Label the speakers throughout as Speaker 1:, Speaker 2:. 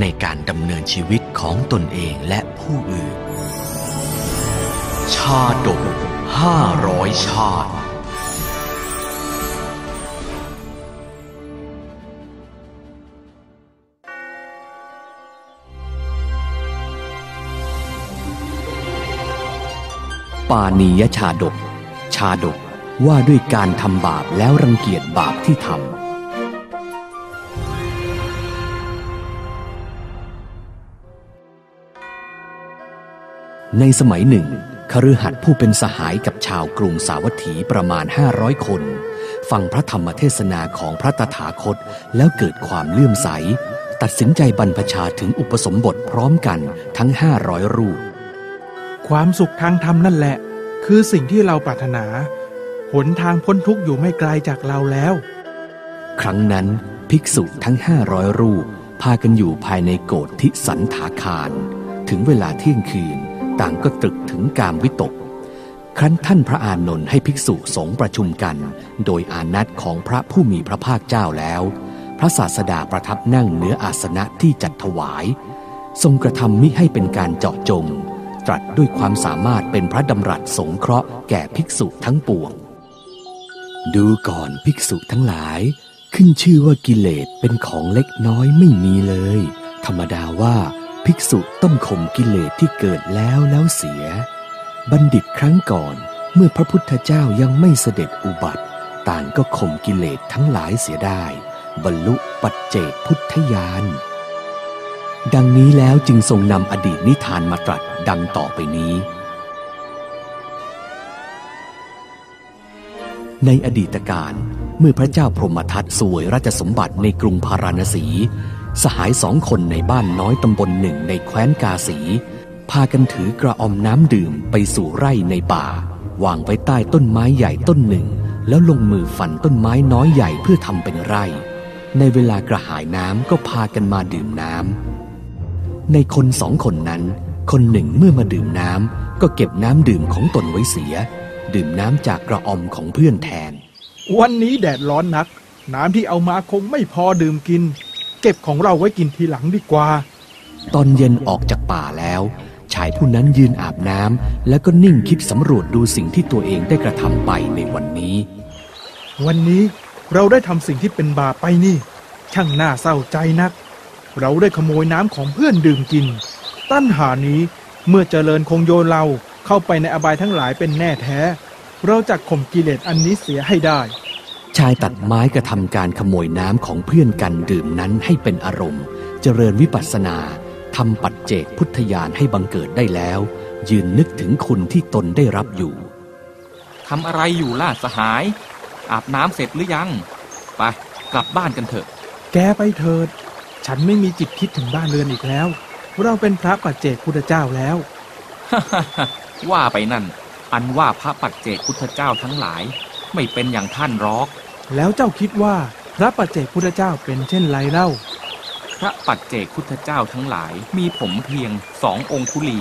Speaker 1: ในการดำเนินชีวิตของตนเองและผู้อื่น ชาดกห้าร้อยชาติปานียชาดก ชาดกว่าด้วยการทำบาปแล้วรังเกียจบาปที่ทำ ในสมัยหนึ่งคฤหัสถ์ผู้เป็นสหายกับชาวกรุงสาวัตถีประมาณ 500 คน ฟังพระธรรมเทศนาของพระตถาคตแล้วเกิดความเลื่อมใส ตัดสินใจบรรพชาถึงอุปสมบทพร้อมกันทั้ง 500 รูป
Speaker 2: ความสุขทางธรรมนั่นแหละ คือสิ่งที่เราปรารถนา หนทางพ้นทุกข์อยู่ไม่ไกลจากเราแล้ว
Speaker 1: ครั้งนั้นภิกษุทั้ง 500 รูป พากันอยู่ภายในโกฏทิสันถาคาร ถึงเวลาเที่ยงคืน ต่างก็ตรึกถึงกามวิตก ครั้นท่านพระอานนท์ให้ภิกษุสงฆ์ประชุมกัน โดยอานัตของพระผู้มีพระภาคเจ้าแล้ว พระศาสดาประทับนั่งเหนืออาสนะที่จัดถวาย ทรงกระทำมิให้เป็นการเจาะจง ตรัสด้วยความสามารถเป็นพระดำรัสสงเคราะห์แก่ภิกษุทั้งปวง ดูก่อนภิกษุทั้งหลาย ขึ้นชื่อว่ากิเลสเป็นของเล็กน้อยไม่มีเลย ธรรมดาว่า ภิกษุต้องข่มกิเลสที่เกิดแล้วแล้วเสีย บัณฑิตครั้งก่อนเมื่อพระพุทธเจ้ายังไม่เสด็จอุบัติ ต่างก็ข่มกิเลสทั้งหลายเสียได้ บรรลุปัจเจกพุทธญาณดังนี้แล้วจึงทรงนำอดีตนิทานมาตรัสดังต่อไปนี้ ในอดีตการเมื่อพระเจ้าพรหมทัตสวยราชสมบัติในกรุงพาราณสี สหายสองคนในบ้านน้อยตำบลหนึ่งในแคว้นกาสี พากันถือกระออมน้ำดื่มไปสู่ไร่ในป่าวางไว้ใต้ต้นไม้ใหญ่ต้นหนึ่ง แล้วลงมือฝันต้นไม้น้อยใหญ่เพื่อทำเป็นไร่ ในเวลากระหายน้ำก็พากันมาดื่มน้ำในคนสองคนนั้น คนหนึ่งเมื่อมาดื่มน้ำก็เก็บน้ำดื่มของตนไว้เสีย ดื่มน้ำจากกระออมของเพื่อนแทน
Speaker 2: วันนี้แดดร้อนนัก น้ำที่เอามาคงไม่พอดื่มกิน เก็บของเราไว้กินทีหลังดีกว่า
Speaker 1: ตอนเย็นออกจากป่าแล้ว ชายผู้นั้นยืนอาบน้ำแล้วก็นิ่งคิดสำรวจดูสิ่งที่ตัวเองได้กระทำไปในวันนี้
Speaker 2: วันนี้เราได้ทำสิ่งที่เป็นบาปไปนี่ ช่างน่าเศร้าใจนัก เราได้ขโมยน้ำของเพื่อนดื่มกิน ตั้นหานี้เมื่อเจริญคงโยนเราเข้าไปในอบายทั้งหลายเป็นแน่แท้ เราจะข่มกิเลสอันนี้เสียให้ได้
Speaker 1: ชายตัดไม้กระทำการขโมยน้ำของเพื่อนกันดื่มนั้นให้เป็นอารมณ์ เจริญวิปัสสนาทำปัจเจกพุทธญาณให้บังเกิดได้แล้ว ยืนนึกถึงคุณที่ตนได้รับอยู่
Speaker 3: ทำอะไรอยู่ล่ะสหาย อาบน้ำเสร็จหรือยัง ไป กลับบ้านกันเถอะ
Speaker 2: แกไปเถิด ฉันไม่มีจิตคิดถึงบ้านเรือนอีกแล้ว เราเป็นพระปัจเจกพุทธเจ้าแล้ว
Speaker 3: ว่าไปนั่น อันว่าพระปัจเจกพุทธเจ้าทั้งหลาย ไม่เป็นอย่างท่านหรอก
Speaker 2: แล้วเจ้าคิดว่าพระปัจเจกพุทธเจ้าเป็นเช่นไรเล่า
Speaker 3: พระปัจเจกพุทธเจ้าทั้งหลายมีผมเพียงสององคุลี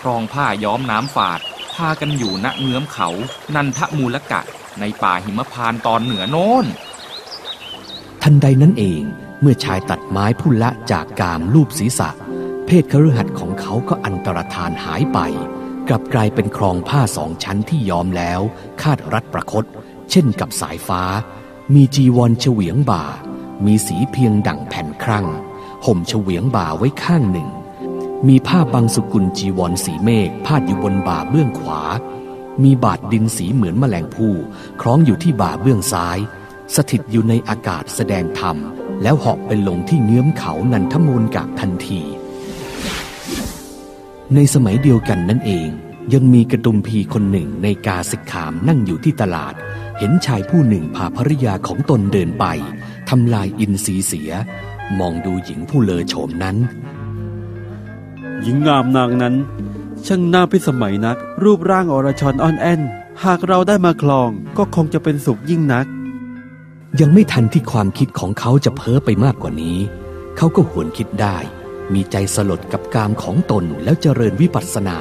Speaker 3: ครองผ้าย้อมน้ำฝาด พากันอยู่ณเงื้อมเขา นันทมูลกะ ในป่าหิมพานต์ตอนเหนือโน้น
Speaker 1: ทันใดนั้นเองเมื่อชายตัดไม้ผู้ละจากกามรูปศีรษะ เพศคฤหัสถ์ของเขาก็อันตรธานหายไป กลับกลายเป็นครองผ้าสองชั้นที่ย้อมแล้ว คาดรัดประคต เช่นกับสายฟ้า มีจีวรเฉวียงบ่า มีสีเพียงดั่งแผ่นครั่ง ห่มเฉวียงบ่าไว้ข้างหนึ่ง มีผ้าบางสุกุลจีวรสีเมฆพาดอยู่บนบ่าเบื้องขวา มีบาดดินสีเหมือนแมลงภู่คล้องอยู่ที่บ่าเบื้องซ้าย สถิตอยู่ในอากาศแสดงธรรม แล้วเหาะไปลงที่เงื้อมเขานันทมูลกะทันที ในสมัยเดียวกันนั่นเองยังมีกระดุมพีคนหนึ่งในกาสิกขามนั่งอยู่ที่ตลาด เห็นชายผู้หนึ่งพาภริยาของตนเดินไปทำลายอินทรีย์เสีย มองดูหญิงผู้เลอโฉมนั้น
Speaker 4: หญิงงามนางนั้น ช่างน่าพิสมัยนัก รูปร่างอรชรอ่อนแอนหากเราได้มาคลองก็คงจะเป็นสุขยิ่งนัก
Speaker 1: ยังไม่ทันที่ความคิดของเขาจะเพ้อไปมากกว่านี้ เขาก็หวนคิดได้ มีใจสลดกับกามของตนแล้วเจริญวิปัสสนา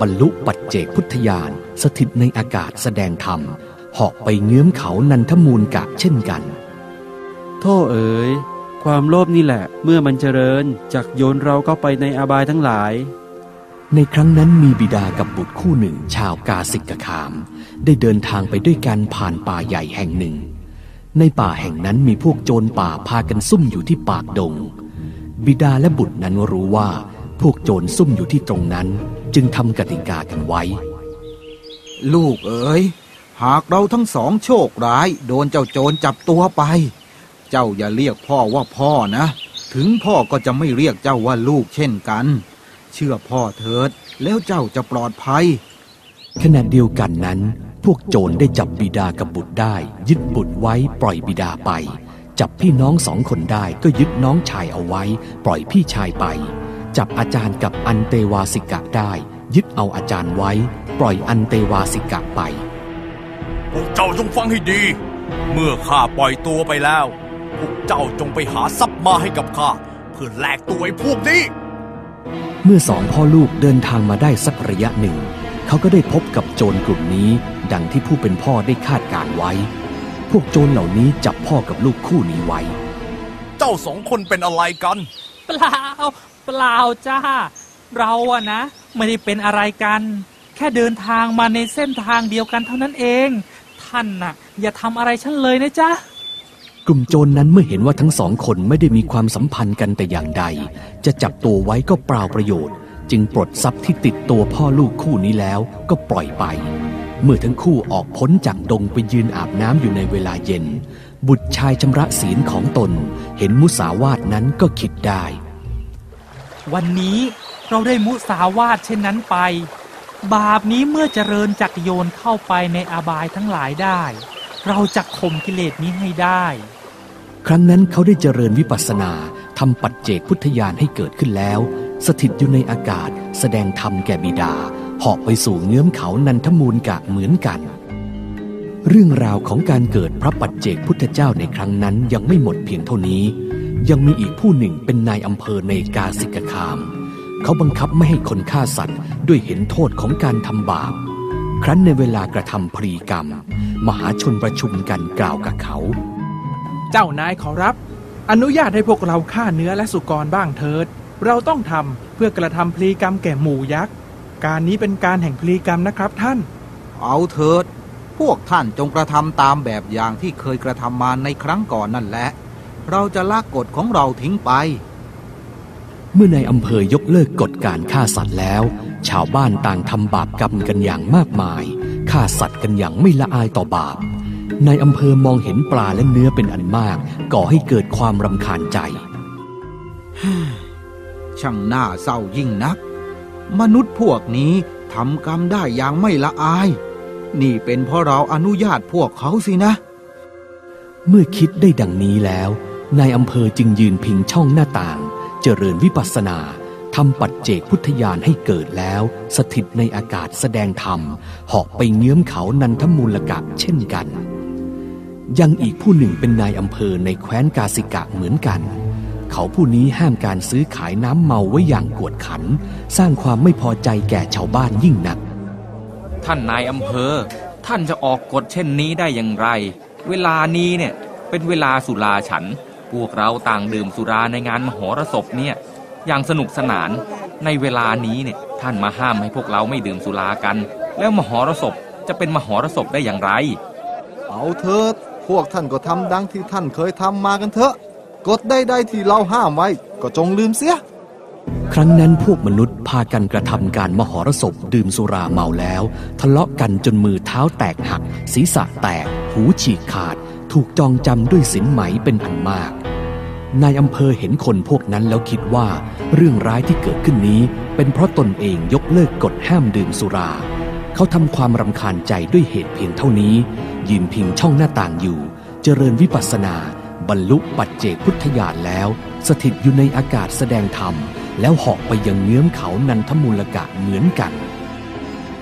Speaker 1: บรรลุปัจเจกพุทธญาณสถิตในอากาศแสดงธรรม เหาะไปเงื้อมเขานันทมูลกะเช่นกัน
Speaker 4: โท่เอ๋ยความโลภนี่แหละ เมื่อมันเจริญจักโยนเราเข้าไปในอบายทั้งหลาย
Speaker 1: ในครั้งนั้นมีบิดากับบุตรคู่หนึ่งชาวกาสิกขาม ได้เดินทางไปด้วยกันผ่านป่าใหญ่แห่งหนึ่ง ในป่าแห่งนั้นมีพวกโจรป่าพากันซุ่มอยู่ที่ปากดง บิดาและบุตรนั้นรู้ว่า พวกโจรซุ่มอยู่ที่ตรงนั้น จึงทำกติกากันไว้
Speaker 5: ลูกเอ๋ย หากเราทั้งสองโชคร้าย โดนเจ้าโจรจับตัวไป เจ้าอย่าเรียกพ่อว่าพ่อนะ ถึงพ่อก็จะไม่เรียกเจ้าว่าลูกเช่นกัน เชื่อพ่อเถิด แล้วเจ้าจะปลอดภัย
Speaker 1: ขณะเดียวกันนั้น พวกโจรได้จับบิดากับบุตรได้ ยึดบุตรไว้ปล่อยบิดาไป จับพี่น้องสองคนได้ก็ยึดน้องชายเอาไว้ ปล่อยพี่ชายไป จับอาจารย์กับอันเตวาสิกะได้ ยึดเอาอาจารย์ไว้ ปล่อยอันเตวาสิกะไป
Speaker 6: พวกเจ้าจงฟังให้ดี เมื่อข้าปล่อยตัวไปแล้ว พวกเจ้าจงไปหาทรัพย์มาให้กับข้าเพื่อแลกตัวไอ้พวกนี้
Speaker 1: เมื่อสองพ่อลูกเดินทางมาได้สักระยะหนึ่ง เขาก็ได้พบกับโจรกลุ่มนี้ ดังที่ผู้เป็นพ่อได้คาดการไว้ พวกโจรเหล่านี้จับพ่อกับลูกคู่นี้ไว้
Speaker 6: เจ้าสองคนเป็นอะไรกัน
Speaker 7: เปล่า เปล่าจ้า เราอะนะ ไม่ได้เป็นอะไรกัน แค่เดินทางมาในเส้นทางเดียวกันเท่านั้นเอง ท่านน่ะ อย่าทำอะไรฉันเลยนะจ๊ะ
Speaker 1: กลุ่มโจรนั้นเมื่อเห็นว่าทั้งสองคนไม่ได้มีความสัมพันธ์กันแต่อย่างใด จะจับตัวไว้ก็เปล่าประโยชน์ จึงปลดทรัพย์ที่ติดตัวพ่อลูกคู่นี้แล้วก็ปล่อยไป เมื่อทั้งคู่ออกพ้นจากดงไปยืนอาบน้ำอยู่ในเวลาเย็น บุตรชายชำระศีลของตน เห็นมุสาวาทนั้นก็คิดได้
Speaker 7: วันนี้เราได้มุสาวาทเช่นนั้นไป บาปนี้เมื่อเจริญจักโยนเข้าไปในอบายทั้งหลายได้ เราจะข่มกิเลสนี้ให้ได้
Speaker 1: ครั้งนั้นเขาได้เจริญวิปัสสนาทำปัจเจกพุทธญาณให้เกิดขึ้นแล้ว สถิตอยู่ในอากาศ แสดงธรรมแก่บิดาเหาะไปสู่เงื้อมเขานันทมูลกะเหมือนกัน เรื่องราวของการเกิดพระปัจเจกพุทธเจ้าในครั้งนั้นยังไม่หมดเพียงเท่านี้ ยังมีอีกผู้หนึ่งเป็นนายอำเภอในกาสิกคาม เขาบังคับไม่ให้คนฆ่าสัตว์ด้วยเห็นโทษของการทำบาป ครั้นในเวลากระทำพรีกรรม มหาชนประชุมกันกล่าวกับเขา
Speaker 2: เจ้านายขอรับ อนุญาตให้พวกเราฆ่าเนื้อและสุกรบ้างเถิด เราต้องทำเพื่อกระทำพลีกรรมแก่หมู่ยักษ์ การนี้เป็นการแห่งพลีกรรมนะครับท่าน
Speaker 5: เอาเถิด พวกท่านจงกระทำตามแบบอย่างที่เคยกระทำมาในครั้งก่อนนั่นแหละ เราจะละกฎของเราทิ้งไป
Speaker 1: เมื่อในายอำเภอยกเลิกกฎการฆ่าสัตว์แล้ว ชาวบ้านต่างทำบาปกรรมกันอย่างมากมายฆ่าสัตว์กันอย่างไม่ละอายต่อบาปนายอำเภอมองเห็นปลาและเนื้อเป็นอันมาก ก่อให้เกิดความรำคาญใจ
Speaker 5: ช่างน่าเศร้ายิ่งนัก มนุษย์พวกนี้ทำกรรมได้อย่างไม่ละอาย นี่เป็นเพราะเราอนุญาตพวกเขาสินะ
Speaker 1: เมื่อคิดได้ดังนี้แล้วนายอำเภอจึงยืนพิงช่องหน้าต่าง เจริญวิปัสสนาทำปัจเจกพุทธญาณให้เกิดแล้ว สถิตในอากาศแสดงธรรมเหาะไปเงื้อมเขานันทมูลกะเช่นกัน ยังอีกผู้หนึ่งเป็นนายอำเภอในแคว้นกาสิกะเหมือนกัน เขาผู้นี้ห้ามการซื้อขายน้ำเมาไว้อย่างกวดขัน สร้างความไม่พอใจแก่ชาวบ้านยิ่งนัก
Speaker 3: ท่านนายอำเภอ ท่านจะออกกฎเช่นนี้ได้อย่างไร เวลานี้เนี่ยเป็นเวลาสุราฉัน พวกเราต่างดื่มสุราในงานมหรสพเนี่ยอย่างสนุกสนานในเวลานี้เนี่ยท่านมาห้ามให้พวกเราไม่ดื่มสุรากัน แล้วมหรสพจะเป็นมหรสพได้อย่างไร
Speaker 8: เอาเถิดพวกท่านก็ทำดังที่ท่านเคยทำมากันเถอะ กฎใดๆที่เราห้ามไว้ก็จงลืมเสีย
Speaker 1: ครั้งนั้นพวกมนุษย์พากันกระทำการมหรสพดื่มสุราเมาแล้ว ทะเลาะกันจนมือเท้าแตกหัก ศีรษะแตก หูฉีกขาด ถูกจองจำด้วยสินไหมเป็นอันมาก นายอำเภอเห็นคนพวกนั้นแล้วคิดว่า เรื่องร้ายที่เกิดขึ้นนี้ เป็นเพราะตนเองยกเลิกกฎห้ามดื่มสุรา เขาทำความรำคาญใจด้วยเหตุเพียงเท่านี้ ยืนพิงช่องหน้าต่างอยู่ เจริญวิปัสสนา บรรลุปัจเจกพุทธญาณแล้ว สถิตอยู่ในอากาศแสดงธรรม แล้วหาะไปยังเงื้อมเขานันทมูลกะเหมือนกัน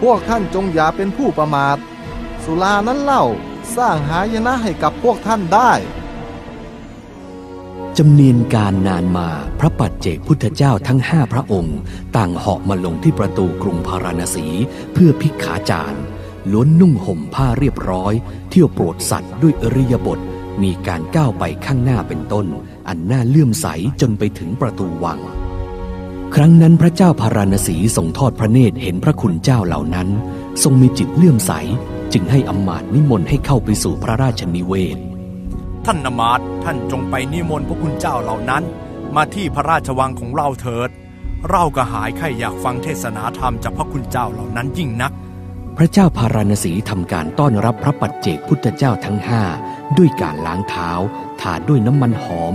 Speaker 8: พวกท่านจงอย่าเป็นผู้ประมาท สุรานั้นเล่าสร้างหายนะให้กับพวกท่านได้
Speaker 1: จำเนียนการนานมาพระปัจเจกพุทธเจ้าทั้งห้าพระองค์ ต่างเหาะมาลงที่ประตูกรุงพาราณสีเพื่อพิกขาจารย์ล้วนนุ่งห่มผ้าเรียบร้อย เที่ยวโปรดสัตว์ด้วยอริยบท มีการก้าวไปข้างหน้าเป็นต้น อันน่าเลื่อมใสจนไปถึงประตูวัง ครั้งนั้นพระเจ้าพาราณสีทรงทอดพระเนตรเห็นพระคุณเจ้าเหล่านั้น ทรงมีจิตเลื่อมใส จึงให้อำมาตย์นิมนต์ให้เข้าไปสู่พระราชนิเวศ
Speaker 6: ท่านนมาตย์ท่านจงไปนิมนต์พระคุณเจ้าเหล่านั้น มาที่พระราชวังของเราเถิด เราก็หายใครอยากฟังเทศนาธรรมจากพระคุณเจ้าเหล่านั้นยิ่งนัก
Speaker 1: พระเจ้าพาราณสีทำการต้อนรับพระปัจเจกพุทธเจ้าทั้งห้าด้วยการล้างเท้าทาด้วยน้ำมันหอม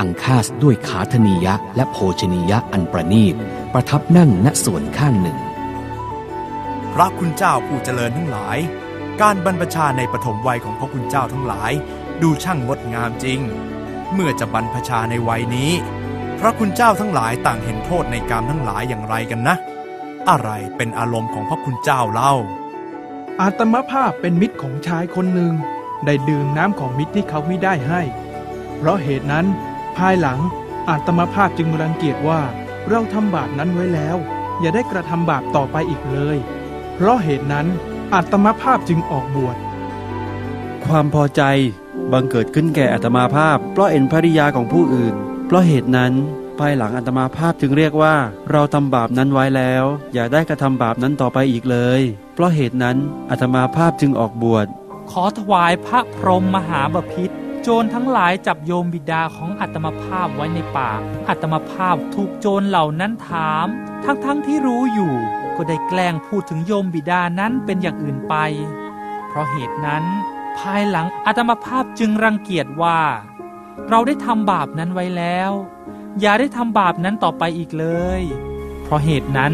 Speaker 1: อังคาสด้วยขาธนียะและโภชนียะอันประณีตประทับนั่งณส่วนข้างหนึ่ง
Speaker 6: พระคุณเจ้าผู้เจริญทั้งหลาย การบรรพชาในปฐมวัยของพระคุณเจ้าทั้งหลาย ดูช่างงดงามจริง เมื่อจะบรรพชาในวัยนี้ พระคุณเจ้าทั้งหลายต่างเห็นโทษในกรรมทั้งหลายอย่างไรกันนะ อะไรเป็นอารมณ์ของพระคุณเจ้าเล่า
Speaker 2: อาตมภาพเป็นมิตรของชายคนหนึ่งได้ดื่มน้ำของมิตรที่เขาไม่ได้ให้ เพราะเหตุนั้นภายหลังอาตมภาพจึงรังเกียจว่าเราทำบาปนั้นไว้แล้ว อย่าได้กระทำบาปต่อไปอีกเลย เพราะเหตุนั้นอาตมภาพจึงออกบวช
Speaker 4: ความพอใจ บังเกิดขึ้นแก่อัตมาภาพ เพราะเห็นภริยาของผู้อื่น เพราะเหตุนั้น ภายหลังอัตมาภาพจึงเรียกว่า เราทำบาปนั้นไว้แล้ว อย่าได้กระทำบาปนั้นต่อไปอีกเลย เพราะเหตุนั้นอัตมาภาพจึงออกบวช
Speaker 7: ขอถวายพระพรหมมหาบพิษโจรทั้งหลายจับโยมบิดาของอัตมาภาพไว้ในป่า อัตมาภาพถูกโจรเหล่านั้นถาม ทั้งๆทที่รู้อยู่ ก็ได้แกล้งพูดถึงโยมบิดานั้นเป็นอย่างอื่นไป เพราะเหตุนั้น ภายหลังอัตมภาพจึงรังเกียจว่า เราได้ทำบาปนั้นไว้แล้ว อย่าได้ทำบาปนั้นต่อไปอีกเลย เพราะเหตุนั้น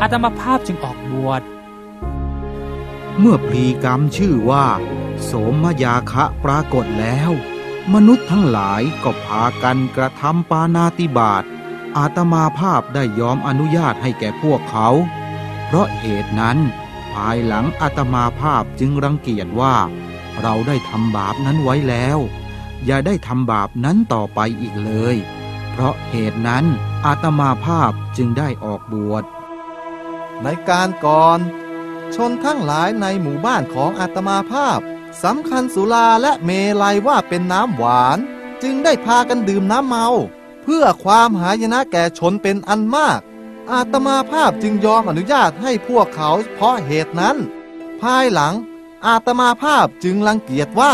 Speaker 7: อัตมภาพจึงออกบวช
Speaker 5: เมื่อพลีกรรมชื่อว่า โสมยาคะปรากฏแล้ว มนุษย์ทั้งหลายก็พากันกระทำปานาติบาตอาตมาภาพได้ยอมอนุญาตให้แก่พวกเขา เพราะเหตุนั้น ภายหลังอาตมาภาพจึงรังเกียจว่า เราได้ทำบาปนั้นไว้แล้ว อย่าได้ทำบาปนั้นต่อไปอีกเลย เพราะเหตุนั้นอาตมาภาพจึงได้ออกบวช
Speaker 8: ในการก่อน ชนทั้งหลายในหมู่บ้านของอาตมาภาพสำคัญสุราและเมลัยว่าเป็นน้ำหวาน จึงได้พากันดื่มน้ำเมา เพื่อความหายนะแก่ชนเป็นอันมาก อาตมาภาพจึงยอมอนุญาตให้พวกเขาเพราะเหตุนั้น ภายหลัง อาตมาภาพจึงรังเกียจว่า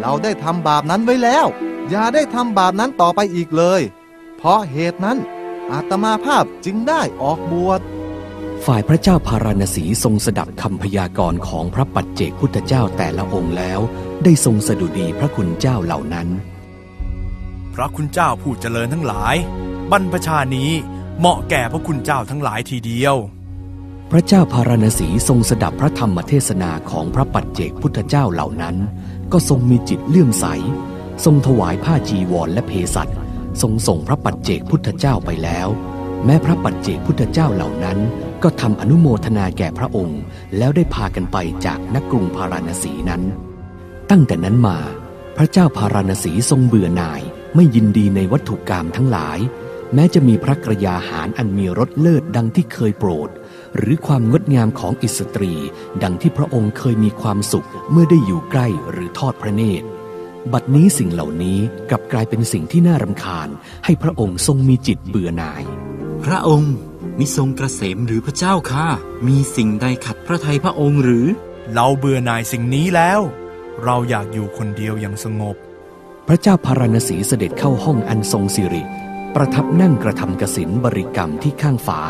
Speaker 8: เราได้ทำบาปนั้นไว้แล้ว อย่าได้ทำบาปนั้นต่อไปอีกเลย เพราะเหตุนั้น อาตมาภาพจึงได้ออกบวช
Speaker 1: ฝ่ายพระเจ้าพาราณสีทรงสดับคำพยากรณ์ของพระปัจเจกพุทธเจ้าแต่ละองค์แล้ว ได้ทรงสดุดีพระคุณเจ้าเหล่านั้น
Speaker 6: พระคุณเจ้าผู้เจริญทั้งหลาย บรรพชานี้เหมาะแก่พระคุณเจ้าทั้งหลายทีเดียว
Speaker 1: พ ระเจ้าพาราณสีทรงสดับพระธรรมเทศนาของพระปัจเจกพุทธเจ้าเหล่านั้น ก็ทรงมีจิตเลื่อมใส ทรงถวายผ้าจีวรและเพสัตทรงส่งพระปัจเจกพุทธเจ้าไปแล้ว แม้พระปัจเจกพุทธเจ้าเหล่านั้น ก็ทำอนุโมทนาแก่พระองค์ แล้วได้พากันไปจากนกกรุงพาราณสีนั้น ตั้งแต่นั้นมา พระเจ้าพาราณสีทรงเบื่อหน่ายไม่ยินดีในวัตถุกรรมทั้งหลาย แม้จะมีพระกรยาหารอันมีรสเลิศดังที่เคยโปรด หรือความงดงามของอิสตรี ดังที่พระองค์เคยมีความสุขเมื่อได้อยู่ใกล้หรือทอดพระเนตร บัดนี้สิ่งเหล่านี้กลับกลายเป็นสิ่งที่น่ารำคาญ ให้พระองค์ทรงมีจิตเบื่อหน่าย
Speaker 9: พระองค์มิทรงกระเสมหรือพระเจ้าค่ะ มีสิ่งใดขัดพระทัยพระองค์หรือ
Speaker 6: เราเบื่อหน่ายสิ่งนี้แล้ว เราอยากอยู่คนเดียวอย่างสงบ
Speaker 1: พระเจ้าพาราณสีเสด็จเข้าห้องอันทรงสิริ ประทับนั่งกระทำกสินบริกรรมที่ข้างฝา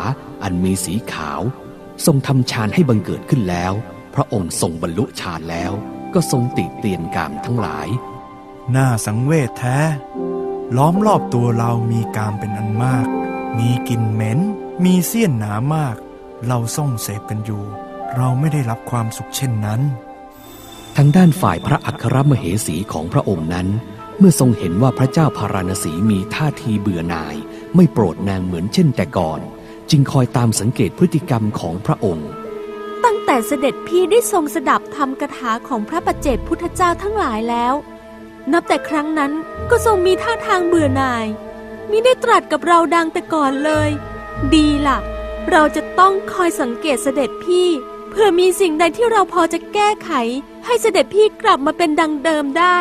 Speaker 1: อันมีสีขาว ทรงทำฌานให้บังเกิดขึ้นแล้ว พระองค์ทรงบรรลุฌานแล้ว ก็ทรงติเตียนกามทั้งหลาย
Speaker 6: น่าสังเวชแท้ ล้อมรอบตัวเรามีกามเป็นอันมาก มีกลิ่นเหม็น มีเสี้ยนหนามาก เราส่องเสพกันอยู่ เราไม่ได้รับความสุขเช่นนั้น
Speaker 1: ทางด้านฝ่ายพระอัครมเหสีของพระองค์นั้น เมื่อทรงเห็นว่าพระเจ้าพาราณสีมีท่าทีเบื่อหน่าย ไม่โปรดนางเหมือนเช่นแต่ก่อน จึงคอยตามสังเกตพฤติกรรมของพระองค์
Speaker 10: ตั้งแต่เสด็จพี่ได้ทรงสดับธรรมกถาของพระปัจเจกพุทธเจ้าทั้งหลายแล้ว นับแต่ครั้งนั้นก็ทรงมีท่าทางเบื่อหน่ายมิได้ตรัสกับเราดังแต่ก่อนเลย ดีล่ะ เราจะต้องคอยสังเกตเสด็จพี่เพื่อมีสิ่งใดที่เราพอจะแก้ไข ให้เสด็จพี่กลับมาเป็นดังเดิมได้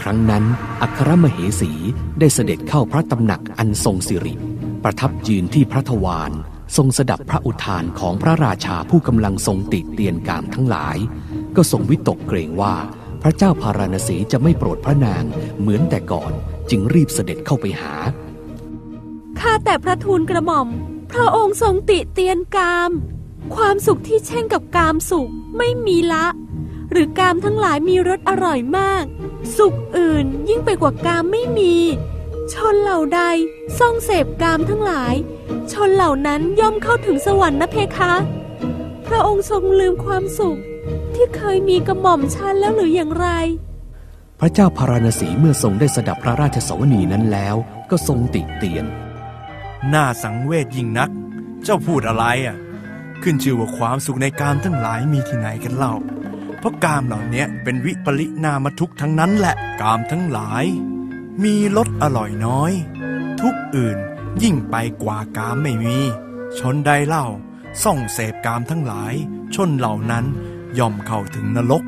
Speaker 1: ครั้งนั้นอัครมเหสีได้เสด็จเข้าพระตำหนักอันทรงสิริ ประทับยืนที่พระทวารทรงสดับพระอุทานของพระราชาผู้กำลังทรงติเตียนกามทั้งหลาย ก็ทรงวิตกเกรงว่า พระเจ้าพาราณสีจะไม่โปรดพระนางเหมือนแต่ก่อนจึงรีบเสด็จเข้าไปหา
Speaker 10: ข้าแต่พระทูลกระหม่อม พระองค์ทรงติเตียนกาม ความสุขที่แช่งกับกามสุขไม่มีละ หรือกามทั้งหลายมีรสอร่อยมาก สุขอื่นยิ่งไปกว่ากามไม่มี ชนเหล่าใดซ่องเสพกามทั้งหลาย ชนเหล่านั้นย่อมเข้าถึงสวรรค์นะเพคะ พระองค์ทรงลืมความสุข ที่เคยมีกระหม่อมชันแล้วหรืออย่างไร
Speaker 1: พระเจ้าพาราณสีเมื่อทรงได้สดับพระราชสวนีนั้นแล้วก็ทรงติเตียน
Speaker 6: น่าสังเวชยิ่งนัก เจ้าพูดอะไรอะ ขึ้นชื่อว่าความสุขในกามทั้งหลายมีที่ไหนกันเล่า เพราะกามเหล่านี้เป็นวิปริณามทุกทั้งนั้นแหละ กามทั้งหลาย มีรสอร่อยน้อย ทุกอื่นยิ่งไปกว่ากามไม่มี ชนใดเล่า ส่องเสพกามทั้งหลาย ชนเหล่านั้นย่อมเข้าถึงนรก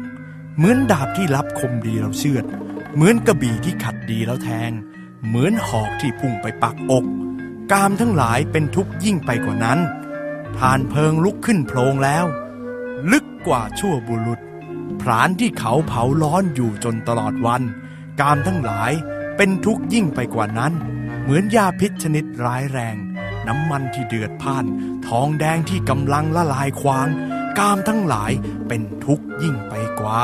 Speaker 6: เหมือนดาบที่รับคมดีเราเชือด เหมือนกระบี่ที่ขัดดีแล้วแทง เหมือนหอกที่พุ่งไปปักอก กามทั้งหลายเป็นทุกข์ยิ่งไปกว่านั้นทานเพลิงลุกขึ้นโพลงแล้ว ลึกกว่าชั่วบุรุษ พรานที่เขาเผาร้อนอยู่จนตลอดวัน กามทั้งหลายเป็นทุกข์ยิ่งไปกว่านั้น เหมือนยาพิษชนิดร้ายแรง น้ำมันที่เดือดพ่าน ทองแดงที่กำลังละลายควาง กามทั้งหลายเป็นทุกข์ยิ่งไปกว่า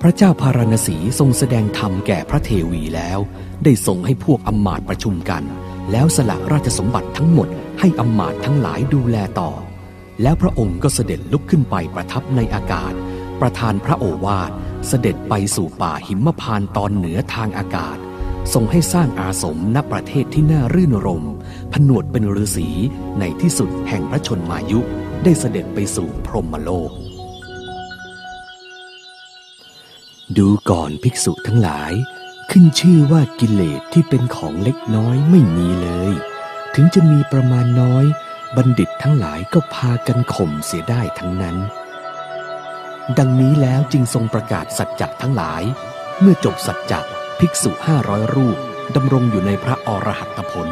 Speaker 1: พระเจ้าพาราณสีทรงแสดงธรรมแก่พระเทวีแล้ว ได้ทรงให้พวกอำมาตประชุมกัน แล้วสละราชสมบัติทั้งหมดให้อำมาตทั้งหลายดูแลต่อ แล้วพระองค์ก็เสด็จลุกขึ้นไปประทับในอากาศ ประทานพระโอวาทเสด็จไปสู่ป่าหิมพานต์ตอนเหนือทางอากาศ ทรงให้สร้างอาสมณประเทศที่น่ารื่นรม ผนวดเป็นฤาษีในที่สุดแห่งพระชนมายุได้เสด็จไปสู่พรหมโลก ดูก่อนภิกษุทั้งหลาย ขึ้นชื่อว่ากิเลสที่เป็นของเล็กน้อยไม่มีเลย ถึงจะมีประมาณน้อย บัณฑิตทั้งหลายก็พากันข่มเสียได้ทั้งนั้น ดังนี้แล้วจึงทรงประกาศสัจจะทั้งหลาย เมื่อจบสัจจะภิกษุห้าร้อยรูปดำรงอยู่ในพระอรหัตผล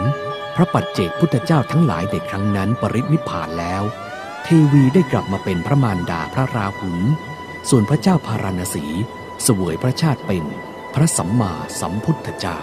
Speaker 1: พระปัจเจกพุทธเจ้าทั้งหลายในครั้งนั้นปรินิพพานแล้ว เทวีได้กลับมาเป็นพระมารดาพระราหุลส่วนพระเจ้าพาราณสี เสวยพระชาติเป็นพระสัมมาสัมพุทธเจ้า